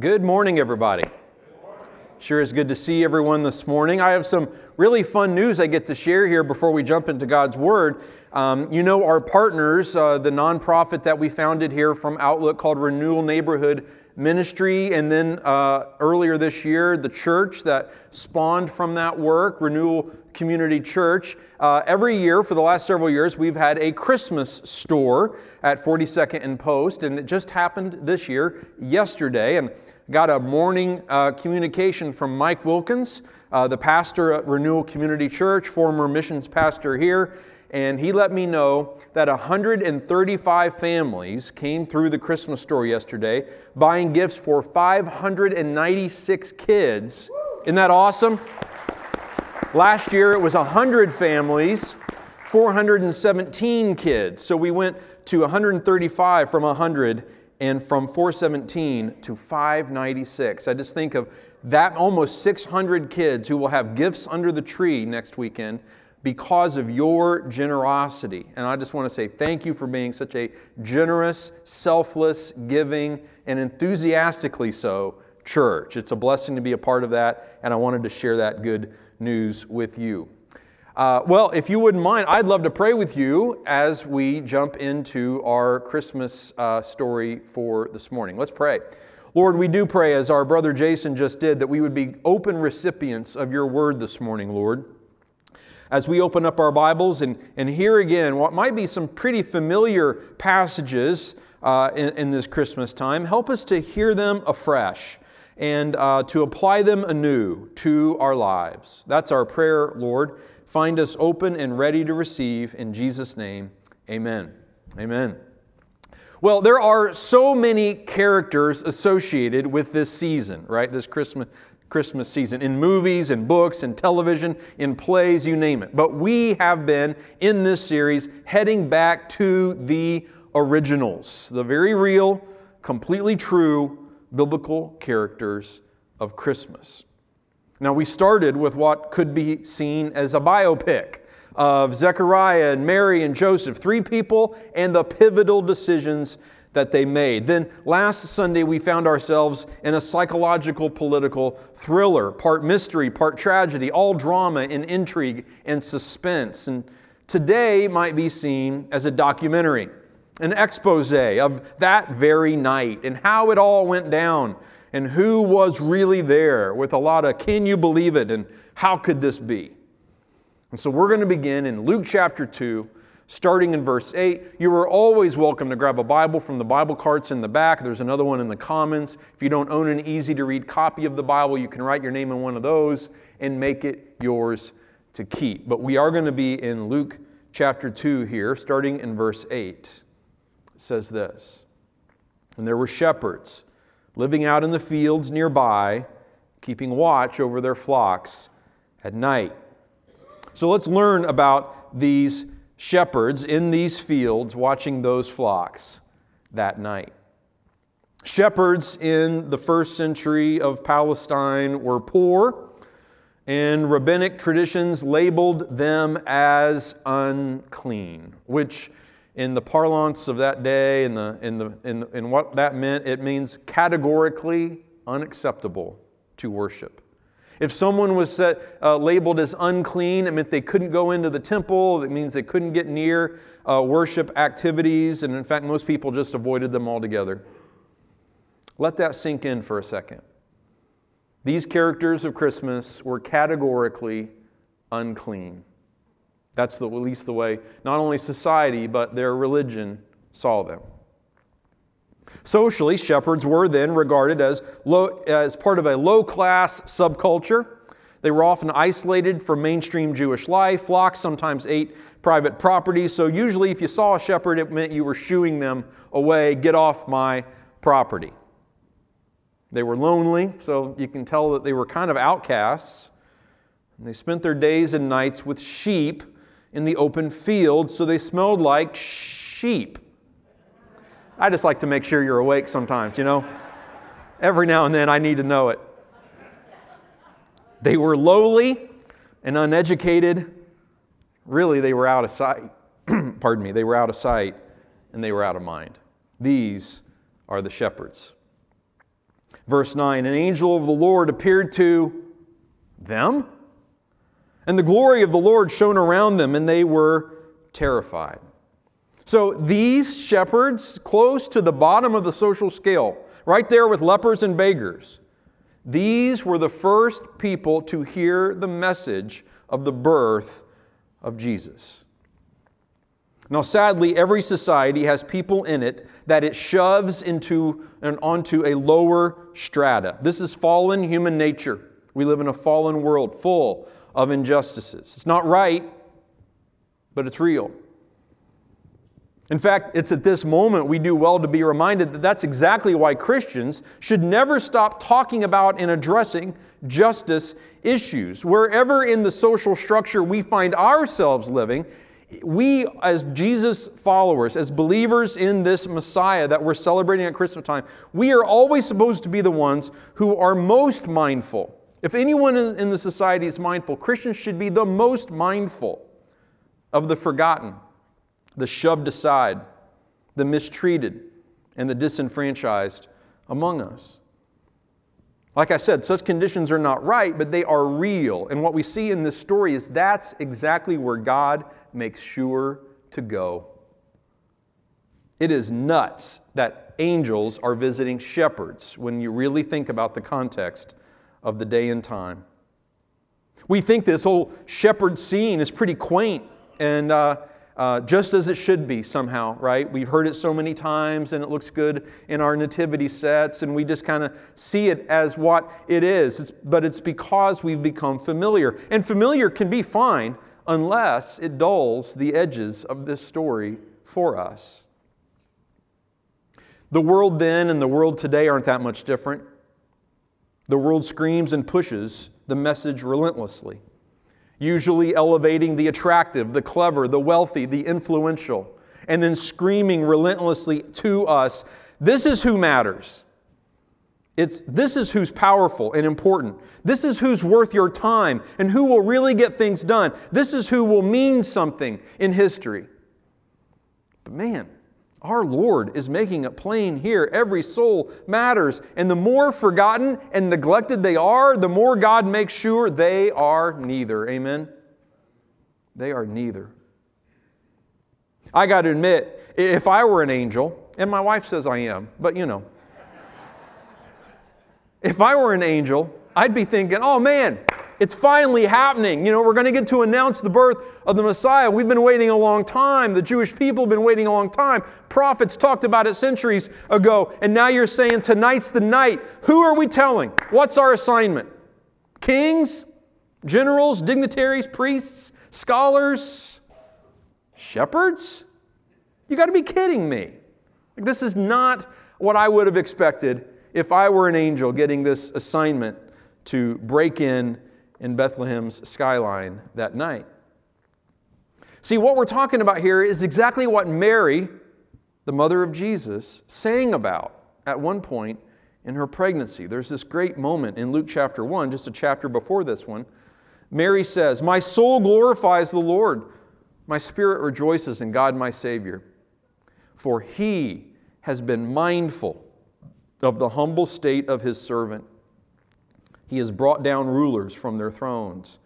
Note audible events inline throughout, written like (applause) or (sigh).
Good morning, everybody. Sure is good to see everyone this morning. I have some really fun news I get to share here before we jump into God's Word. Um, you know, our partners, uh, the nonprofit that we founded here from Outlook called Renewal Neighborhood Ministry, and then uh, earlier this year, the church that spawned from that work, Renewal Community Church. Uh, every year for the last several years, we've had a Christmas store at 42nd and Post, and it just happened this year, yesterday. And got a morning uh, communication from Mike Wilkins, uh, the pastor at Renewal Community Church, former missions pastor here, and he let me know that 135 families came through the Christmas store yesterday buying gifts for 596 kids. Isn't that awesome? Last year it was 100 families, 417 kids. So we went to 135 from 100 and from 417 to 596. I just think of that almost 600 kids who will have gifts under the tree next weekend because of your generosity. And I just want to say thank you for being such a generous, selfless, giving, and enthusiastically so church. It's a blessing to be a part of that, and I wanted to share that good news with you. Uh, well, if you wouldn't mind, I'd love to pray with you as we jump into our Christmas uh, story for this morning. Let's pray. Lord, we do pray, as our brother Jason just did, that we would be open recipients of your word this morning, Lord. As we open up our Bibles and, and hear again what might be some pretty familiar passages uh, in, in, this Christmas time, help us to hear them afresh and uh, to apply them anew to our lives. That's our prayer, Lord. Find us open and ready to receive. In Jesus' name, amen. Amen. Well, there are so many characters associated with this season, right? This Christmas, Christmas season in movies, in books, in television, in plays, you name it. But we have been in this series heading back to the originals, the very real, completely true biblical characters of Christmas. Now, we started with what could be seen as a biopic of Zechariah and Mary and Joseph, three people, and the pivotal decisions that they made. Then last Sunday, we found ourselves in a psychological political thriller, part mystery, part tragedy, all drama and intrigue and suspense. And today might be seen as a documentary an expose of that very night and how it all went down and who was really there with a lot of can you believe it and how could this be? And so we're going to begin in Luke chapter 2, starting in verse 8. You are always welcome to grab a Bible from the Bible carts in the back. There's another one in the Commons. If you don't own an easy to read copy of the Bible, you can write your name in one of those and make it yours to keep. But we are going to be in Luke chapter 2 here, starting in verse 8 says this And there were shepherds living out in the fields nearby, keeping watch over their flocks at night. So let's learn about these shepherds in these fields watching those flocks that night. Shepherds in the first century of Palestine were poor, and rabbinic traditions labeled them as unclean, which in the parlance of that day and the, in, the, in, in what that meant, it means categorically unacceptable to worship. If someone was set, uh, labeled as unclean, it meant they couldn't go into the temple. It means they couldn't get near uh, worship activities. And in fact, most people just avoided them altogether. Let that sink in for a second. These characters of Christmas were categorically unclean. That's the, at least the way not only society, but their religion saw them. Socially, shepherds were then regarded as, low, as part of a low class subculture. They were often isolated from mainstream Jewish life. Flocks sometimes ate private property. So, usually, if you saw a shepherd, it meant you were shooing them away, get off my property. They were lonely, so you can tell that they were kind of outcasts. And they spent their days and nights with sheep in the open field, so they smelled like sheep. I just like to make sure you're awake sometimes, you know? Every now and then I need to know it. They were lowly and uneducated. Really, they were out of sight. (clears throat) Pardon me, they were out of sight and they were out of mind. These are the shepherds. Verse 9 An angel of the Lord appeared to them, and the glory of the Lord shone around them, and they were terrified. So these shepherds, close to the bottom of the social scale, right there with lepers and beggars, these were the first people to hear the message of the birth of Jesus. Now, sadly, every society has people in it that it shoves into and onto a lower strata. This is fallen human nature. We live in a fallen world full of injustices. It's not right, but it's real. In fact, it's at this moment we do well to be reminded that that's exactly why Christians should never stop talking about and addressing justice issues. Wherever in the social structure we find ourselves living, we, as Jesus followers, as believers in this Messiah that we're celebrating at Christmas time, we are always supposed to be the ones who are most mindful. If anyone in the society is mindful, Christians should be the most mindful of the forgotten, the shoved aside, the mistreated, and the disenfranchised among us. Like I said, such conditions are not right, but they are real. And what we see in this story is that's exactly where God makes sure to go. It is nuts that angels are visiting shepherds when you really think about the context of the day and time. We think this whole shepherd scene is pretty quaint and uh, uh, just as it should be somehow, right? We've heard it so many times and it looks good in our nativity sets and we just kind of see it as what it is. It's, but it's because we've become familiar. And familiar can be fine unless it dulls the edges of this story for us. The world then and the world today aren't that much different. The world screams and pushes the message relentlessly usually elevating the attractive, the clever, the wealthy, the influential, and then screaming relentlessly to us this is who matters. It's, this is who's powerful and important. This is who's worth your time and who will really get things done. This is who will mean something in history. But man, our Lord is making it plain here. Every soul matters. And the more forgotten and neglected they are, the more God makes sure they are neither. Amen? They are neither. I got to admit, if I were an angel, and my wife says I am, but you know, (laughs) if I were an angel, I'd be thinking, oh man, it's finally happening. You know, we're going to get to announce the birth of the Messiah. We've been waiting a long time. The Jewish people have been waiting a long time. Prophets talked about it centuries ago. And now you're saying tonight's the night. Who are we telling? What's our assignment? Kings, generals, dignitaries, priests, scholars, shepherds? You got to be kidding me. Like, this is not what I would have expected if I were an angel getting this assignment to break in in Bethlehem's skyline that night. See, what we're talking about here is exactly what Mary, the mother of Jesus, sang about at one point in her pregnancy. There's this great moment in Luke chapter 1, just a chapter before this one. Mary says, My soul glorifies the Lord, my spirit rejoices in God my Savior, for he has been mindful of the humble state of his servant. He has brought down rulers from their thrones,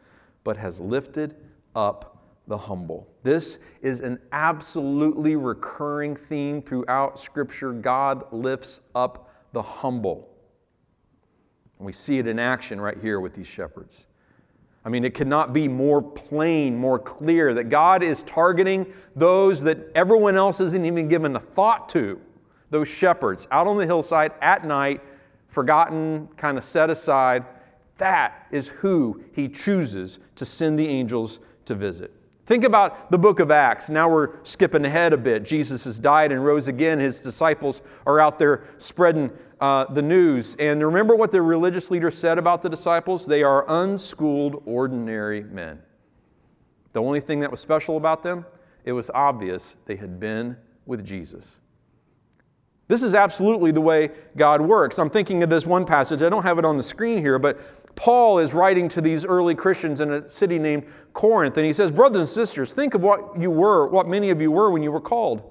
but has lifted up the humble. This is an absolutely recurring theme throughout Scripture. God lifts up the humble. And we see it in action right here with these shepherds. I mean, it cannot be more plain, more clear that God is targeting those that everyone else isn't even given a thought to. Those shepherds out on the hillside at night, forgotten, kind of set aside. That is who he chooses to send the angels to visit. Think about the book of Acts. Now we're skipping ahead a bit. Jesus has died and rose again. His disciples are out there spreading uh, the news. And remember what the religious leaders said about the disciples? They are unschooled, ordinary men. The only thing that was special about them, it was obvious they had been with Jesus. This is absolutely the way God works. I'm thinking of this one passage. I don't have it on the screen here, but Paul is writing to these early Christians in a city named Corinth, and he says, Brothers and sisters, think of what you were, what many of you were when you were called.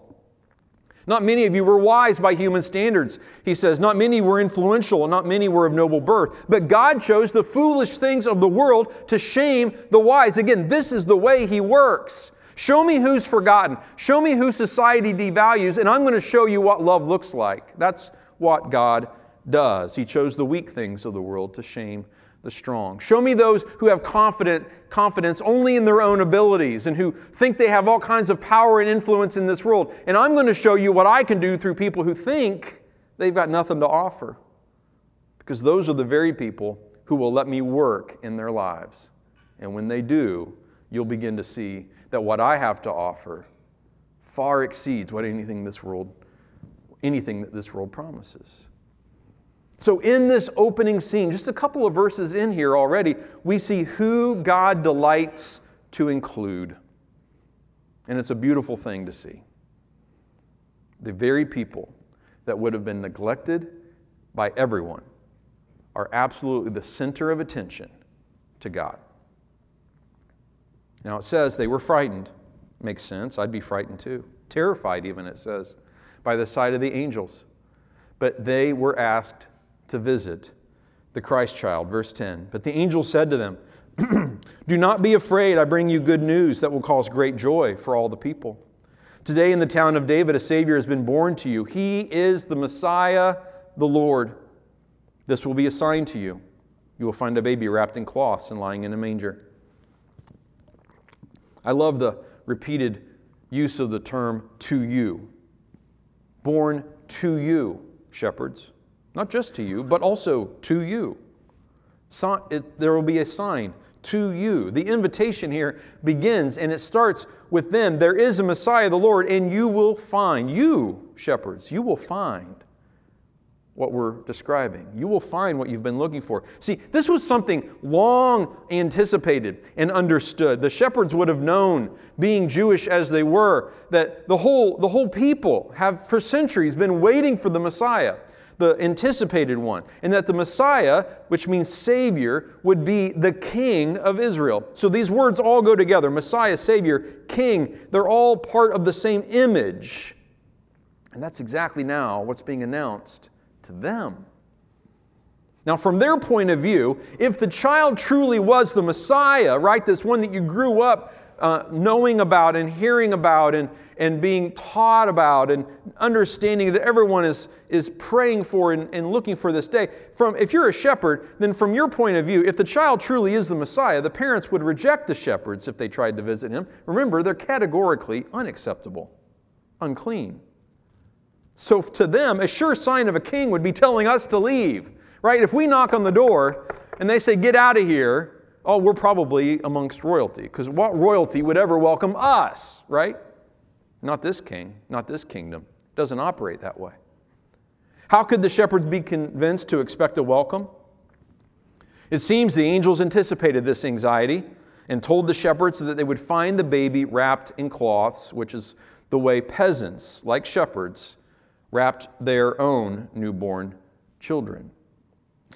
Not many of you were wise by human standards. He says, Not many were influential, and not many were of noble birth. But God chose the foolish things of the world to shame the wise. Again, this is the way He works. Show me who's forgotten. Show me who society devalues, and I'm going to show you what love looks like. That's what God does. He chose the weak things of the world to shame the strong. Show me those who have confident confidence only in their own abilities and who think they have all kinds of power and influence in this world. And I'm going to show you what I can do through people who think they've got nothing to offer. Because those are the very people who will let me work in their lives. And when they do, you'll begin to see that what I have to offer far exceeds what anything this world anything that this world promises. So, in this opening scene, just a couple of verses in here already, we see who God delights to include. And it's a beautiful thing to see. The very people that would have been neglected by everyone are absolutely the center of attention to God. Now, it says they were frightened. Makes sense. I'd be frightened too. Terrified, even, it says, by the sight of the angels. But they were asked to visit the Christ child. Verse 10 But the angel said to them, (clears throat) Do not be afraid, I bring you good news that will cause great joy for all the people. Today in the town of David, a Savior has been born to you. He is the Messiah, the Lord. This will be a sign to you. You will find a baby wrapped in cloths and lying in a manger. I love the repeated use of the term to you. Born to you, shepherds. Not just to you, but also to you. So, it, there will be a sign to you. The invitation here begins and it starts with them. There is a Messiah, the Lord, and you will find, you shepherds, you will find what we're describing. You will find what you've been looking for. See, this was something long anticipated and understood. The shepherds would have known, being Jewish as they were, that the whole, the whole people have for centuries been waiting for the Messiah the anticipated one, and that the Messiah, which means Savior, would be the King of Israel. So these words all go together Messiah, Savior, King. They're all part of the same image. And that's exactly now what's being announced to them. Now, from their point of view, if the child truly was the Messiah, right, this one that you grew up uh, knowing about and hearing about and, and being taught about and understanding that everyone is, is praying for and, and looking for this day. From, if you're a shepherd, then from your point of view, if the child truly is the Messiah, the parents would reject the shepherds if they tried to visit him. Remember, they're categorically unacceptable, unclean. So to them, a sure sign of a king would be telling us to leave, right? If we knock on the door and they say, get out of here, oh, we're probably amongst royalty, because what royalty would ever welcome us, right? Not this king, not this kingdom. It doesn't operate that way. How could the shepherds be convinced to expect a welcome? It seems the angels anticipated this anxiety and told the shepherds that they would find the baby wrapped in cloths, which is the way peasants, like shepherds, wrapped their own newborn children.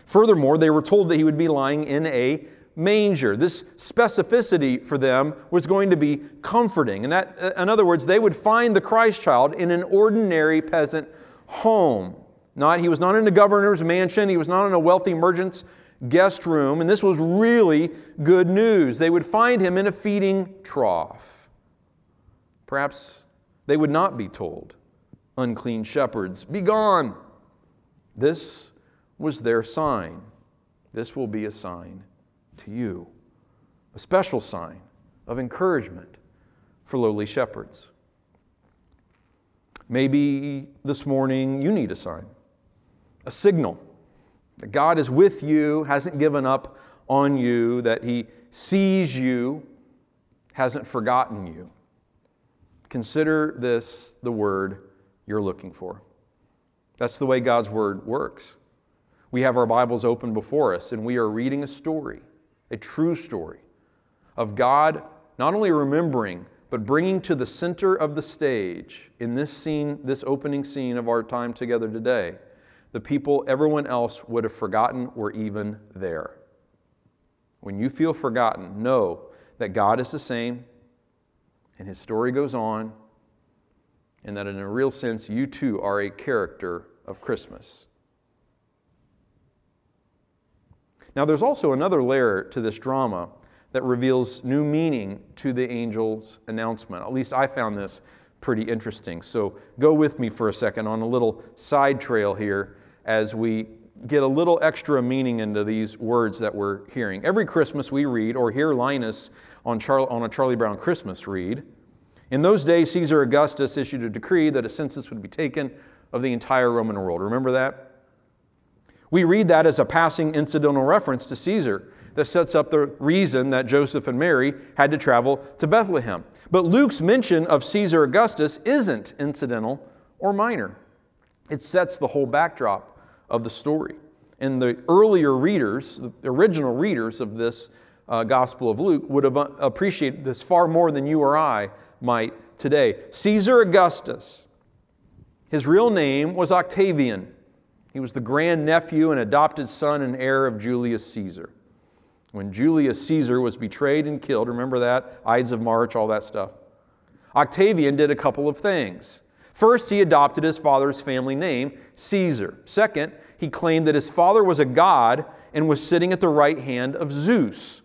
Furthermore, they were told that he would be lying in a manger. This specificity for them was going to be comforting. And that, in other words, they would find the Christ child in an ordinary peasant home. Not, he was not in a governor's mansion, he was not in a wealthy merchant's guest room, and this was really good news. They would find him in a feeding trough. Perhaps they would not be told, unclean shepherds, be gone. This was their sign. This will be a sign to you, a special sign of encouragement for lowly shepherds. Maybe this morning you need a sign, a signal that God is with you, hasn't given up on you, that He sees you, hasn't forgotten you. Consider this the word you're looking for. That's the way God's word works. We have our Bibles open before us and we are reading a story a true story of God not only remembering, but bringing to the center of the stage in this scene, this opening scene of our time together today, the people everyone else would have forgotten were even there. When you feel forgotten, know that God is the same and his story goes on and that in a real sense, you too are a character of Christmas. Now, there's also another layer to this drama that reveals new meaning to the angel's announcement. At least I found this pretty interesting. So go with me for a second on a little side trail here as we get a little extra meaning into these words that we're hearing. Every Christmas we read or hear Linus on, Char- on a Charlie Brown Christmas read. In those days, Caesar Augustus issued a decree that a census would be taken of the entire Roman world. Remember that? We read that as a passing incidental reference to Caesar that sets up the reason that Joseph and Mary had to travel to Bethlehem. But Luke's mention of Caesar Augustus isn't incidental or minor, it sets the whole backdrop of the story. And the earlier readers, the original readers of this uh, Gospel of Luke, would have uh, appreciated this far more than you or I might today. Caesar Augustus, his real name was Octavian. He was the grandnephew and adopted son and heir of Julius Caesar. When Julius Caesar was betrayed and killed, remember that? Ides of March, all that stuff. Octavian did a couple of things. First, he adopted his father's family name, Caesar. Second, he claimed that his father was a god and was sitting at the right hand of Zeus.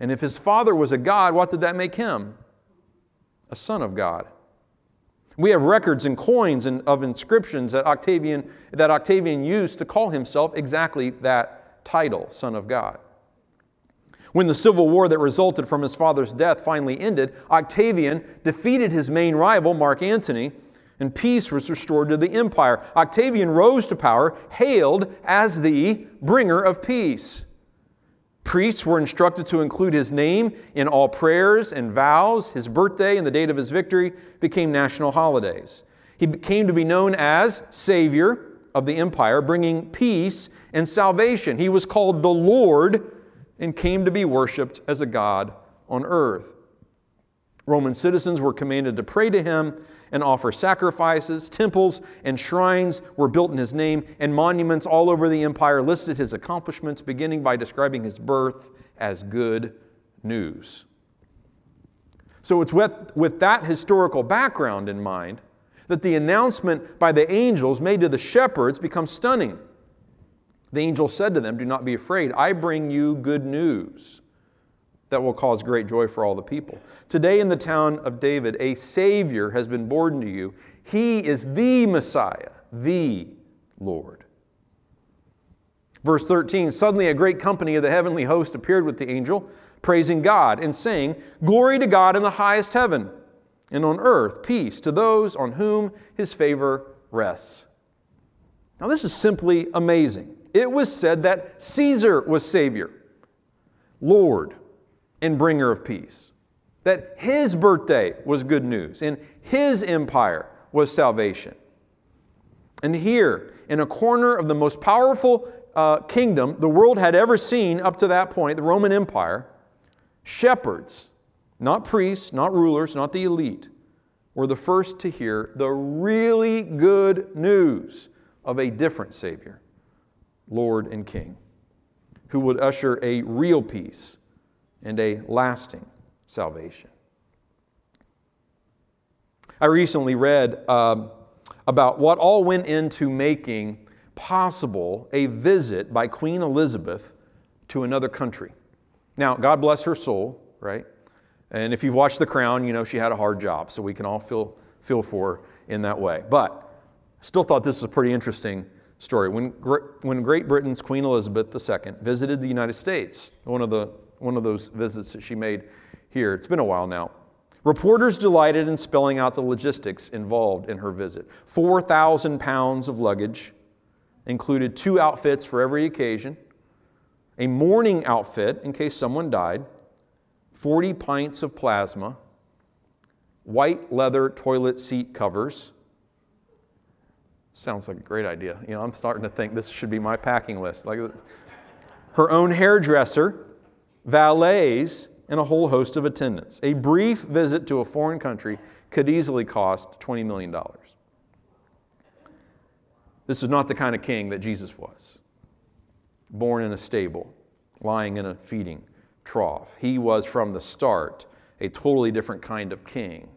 And if his father was a god, what did that make him? A son of God. We have records and coins and of inscriptions that Octavian, that Octavian used to call himself exactly that title, Son of God. When the civil war that resulted from his father's death finally ended, Octavian defeated his main rival, Mark Antony, and peace was restored to the empire. Octavian rose to power, hailed as the bringer of peace. Priests were instructed to include his name in all prayers and vows. His birthday and the date of his victory became national holidays. He came to be known as Savior of the empire, bringing peace and salvation. He was called the Lord and came to be worshiped as a God on earth. Roman citizens were commanded to pray to him and offer sacrifices. Temples and shrines were built in his name, and monuments all over the empire listed his accomplishments, beginning by describing his birth as good news. So it's with, with that historical background in mind that the announcement by the angels made to the shepherds becomes stunning. The angel said to them, Do not be afraid. I bring you good news that will cause great joy for all the people. Today in the town of David, a Savior has been born to you. He is the Messiah, the Lord. Verse 13 Suddenly a great company of the heavenly host appeared with the angel, praising God and saying, Glory to God in the highest heaven, and on earth peace to those on whom his favor rests. Now, this is simply amazing. It was said that Caesar was Savior, Lord, and bringer of peace. That his birthday was good news, and his empire was salvation. And here, in a corner of the most powerful uh, kingdom the world had ever seen up to that point, the Roman Empire, shepherds, not priests, not rulers, not the elite, were the first to hear the really good news of a different Savior, Lord and King, who would usher a real peace and a lasting salvation. I recently read um, about what all went into making possible a visit by Queen Elizabeth to another country. Now, God bless her soul, right? And if you've watched The Crown, you know she had a hard job, so we can all feel, feel for her in that way. But I still thought this was a pretty interesting story. When, when Great Britain's Queen Elizabeth II visited the United States, one of the one of those visits that she made here. It's been a while now. Reporters delighted in spelling out the logistics involved in her visit. 4,000 pounds of luggage, included two outfits for every occasion, a mourning outfit in case someone died, 40 pints of plasma, white leather toilet seat covers. Sounds like a great idea. You know, I'm starting to think this should be my packing list. Like her own hairdresser, valets, and a whole host of attendants. A brief visit to a foreign country could easily cost $20 million. This is not the kind of king that Jesus was. Born in a stable, lying in a feeding trough. He was from the start a totally different kind of king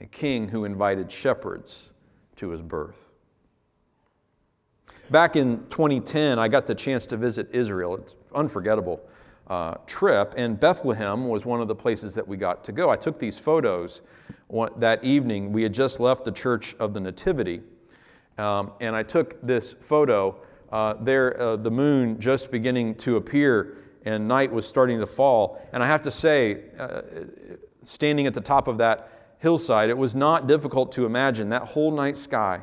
a king who invited shepherds to his birth. Back in 2010, I got the chance to visit Israel. It's unforgettable uh, trip, and Bethlehem was one of the places that we got to go. I took these photos that evening. We had just left the Church of the Nativity, um, and I took this photo uh, there, uh, the moon just beginning to appear, and night was starting to fall. And I have to say, uh, standing at the top of that hillside, it was not difficult to imagine that whole night sky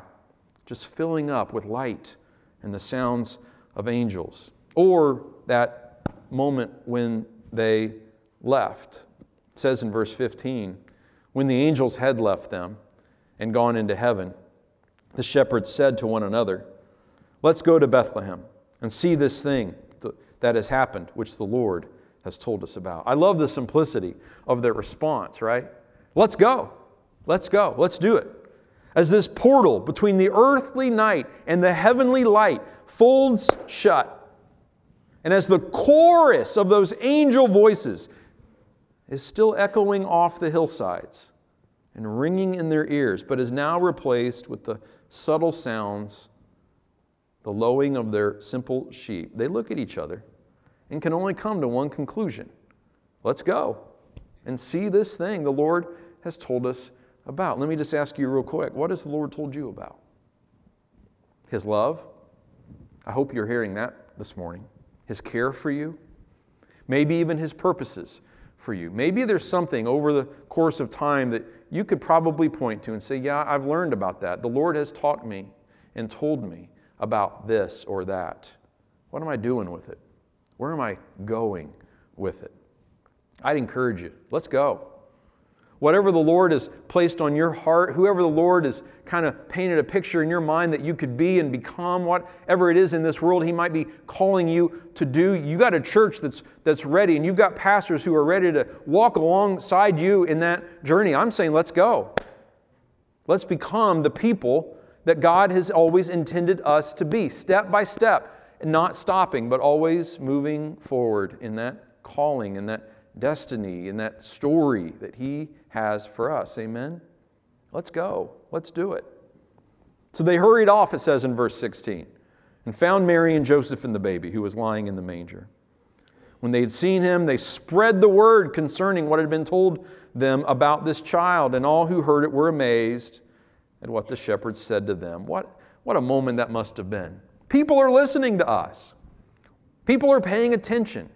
just filling up with light and the sounds of angels, or that moment when they left. It says in verse 15, when the angels had left them and gone into heaven, the shepherds said to one another, Let's go to Bethlehem and see this thing that has happened, which the Lord has told us about. I love the simplicity of their response, right? Let's go. Let's go. Let's do it. As this portal between the earthly night and the heavenly light folds shut, and as the chorus of those angel voices is still echoing off the hillsides and ringing in their ears, but is now replaced with the subtle sounds, the lowing of their simple sheep, they look at each other and can only come to one conclusion let's go and see this thing the Lord has told us about. Let me just ask you real quick what has the Lord told you about? His love? I hope you're hearing that this morning. His care for you, maybe even His purposes for you. Maybe there's something over the course of time that you could probably point to and say, Yeah, I've learned about that. The Lord has taught me and told me about this or that. What am I doing with it? Where am I going with it? I'd encourage you, let's go. Whatever the Lord has placed on your heart, whoever the Lord has kind of painted a picture in your mind that you could be and become, whatever it is in this world He might be calling you to do, you got a church that's, that's ready and you've got pastors who are ready to walk alongside you in that journey. I'm saying, let's go. Let's become the people that God has always intended us to be, step by step, and not stopping, but always moving forward in that calling, in that destiny, in that story that He has for us. Amen? Let's go. Let's do it. So they hurried off, it says in verse 16, and found Mary and Joseph and the baby who was lying in the manger. When they had seen him, they spread the word concerning what had been told them about this child, and all who heard it were amazed at what the shepherds said to them. What, what a moment that must have been. People are listening to us, people are paying attention.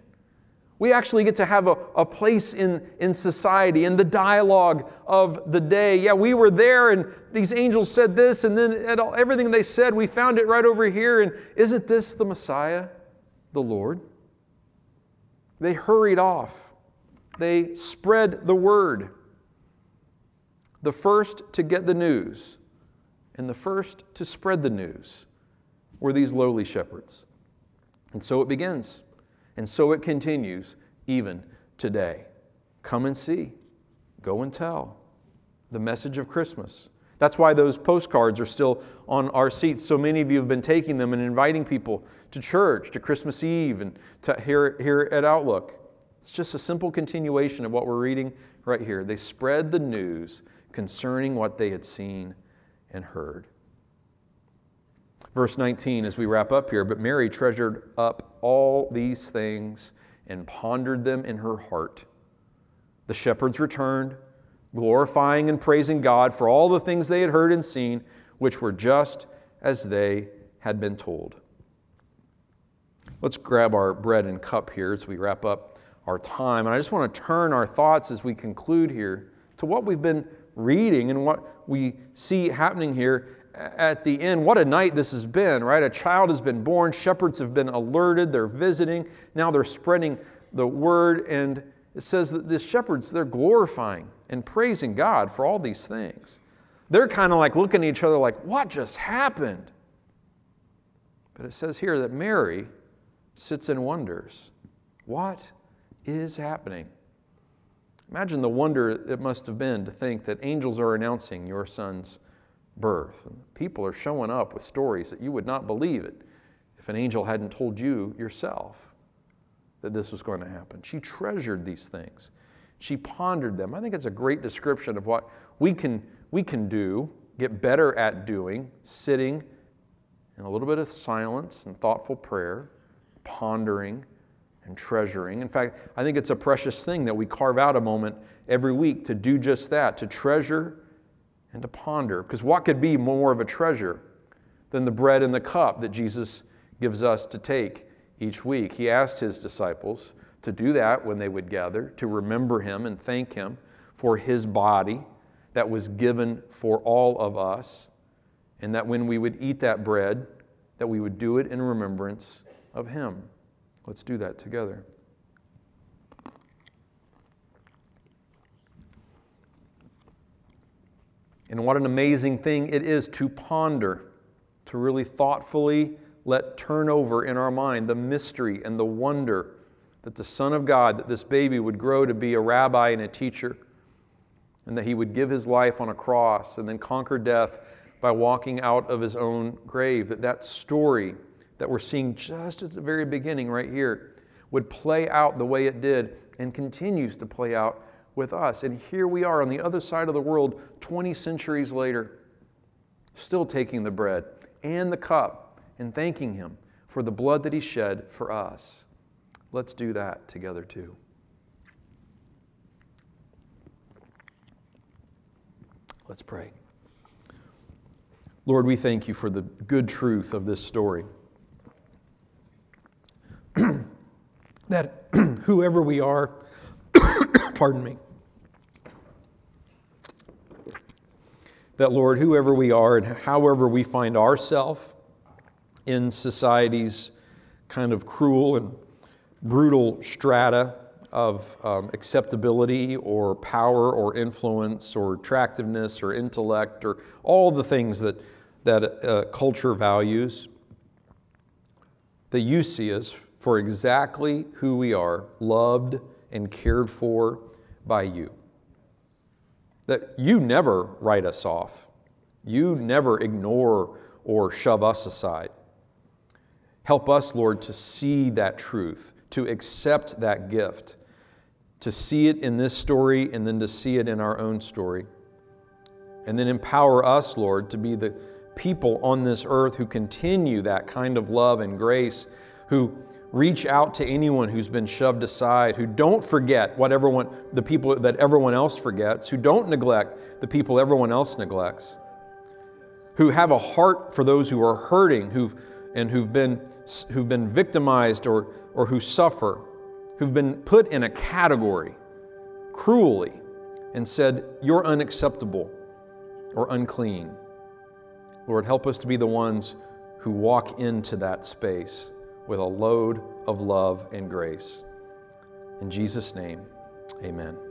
We actually get to have a, a place in, in society, in the dialogue of the day. Yeah, we were there and these angels said this, and then everything they said, we found it right over here. And isn't this the Messiah, the Lord? They hurried off, they spread the word. The first to get the news and the first to spread the news were these lowly shepherds. And so it begins. And so it continues even today. Come and see. Go and tell the message of Christmas. That's why those postcards are still on our seats. So many of you have been taking them and inviting people to church, to Christmas Eve, and to here, here at Outlook. It's just a simple continuation of what we're reading right here. They spread the news concerning what they had seen and heard. Verse 19, as we wrap up here, but Mary treasured up all these things and pondered them in her heart. The shepherds returned, glorifying and praising God for all the things they had heard and seen, which were just as they had been told. Let's grab our bread and cup here as we wrap up our time. And I just want to turn our thoughts as we conclude here to what we've been reading and what we see happening here at the end, what a night this has been, right? A child has been born, shepherds have been alerted, they're visiting, now they're spreading the word, and it says that the shepherds, they're glorifying and praising God for all these things. They're kind of like looking at each other like, what just happened? But it says here that Mary sits and wonders, what is happening? Imagine the wonder it must have been to think that angels are announcing your son's birth. And people are showing up with stories that you would not believe it if an angel hadn't told you yourself that this was going to happen. She treasured these things. She pondered them. I think it's a great description of what we can, we can do, get better at doing, sitting in a little bit of silence and thoughtful prayer, pondering and treasuring. In fact, I think it's a precious thing that we carve out a moment every week to do just that, to treasure and to ponder. Because what could be more of a treasure than the bread and the cup that Jesus gives us to take each week? He asked his disciples to do that when they would gather, to remember him and thank him for his body that was given for all of us, and that when we would eat that bread, that we would do it in remembrance of him. Let's do that together. And what an amazing thing it is to ponder, to really thoughtfully let turn over in our mind the mystery and the wonder that the Son of God, that this baby would grow to be a rabbi and a teacher, and that he would give his life on a cross and then conquer death by walking out of his own grave. That that story that we're seeing just at the very beginning right here would play out the way it did and continues to play out with us. And here we are on the other side of the world 20 centuries later, still taking the bread and the cup and thanking Him for the blood that He shed for us. Let's do that together too. Let's pray. Lord, we thank you for the good truth of this story. (clears throat) that (clears throat) whoever we are, (coughs) pardon me, that Lord, whoever we are and however we find ourselves in society's kind of cruel and brutal strata of um, acceptability or power or influence or attractiveness or intellect or all the things that, that uh, culture values, that you see us for exactly who we are, loved and cared for by you. That you never write us off, you never ignore or shove us aside. Help us, Lord, to see that truth, to accept that gift, to see it in this story and then to see it in our own story. And then empower us, Lord, to be the people on this earth who continue that kind of love and grace, who reach out to anyone who's been shoved aside, who don't forget what everyone, the people that everyone else forgets, who don't neglect the people everyone else neglects, who have a heart for those who are hurting, who've and who've been who've been victimized or or who suffer, who've been put in a category cruelly and said, You're unacceptable or unclean. Lord, help us to be the ones who walk into that space with a load of love and grace. In Jesus' name, amen.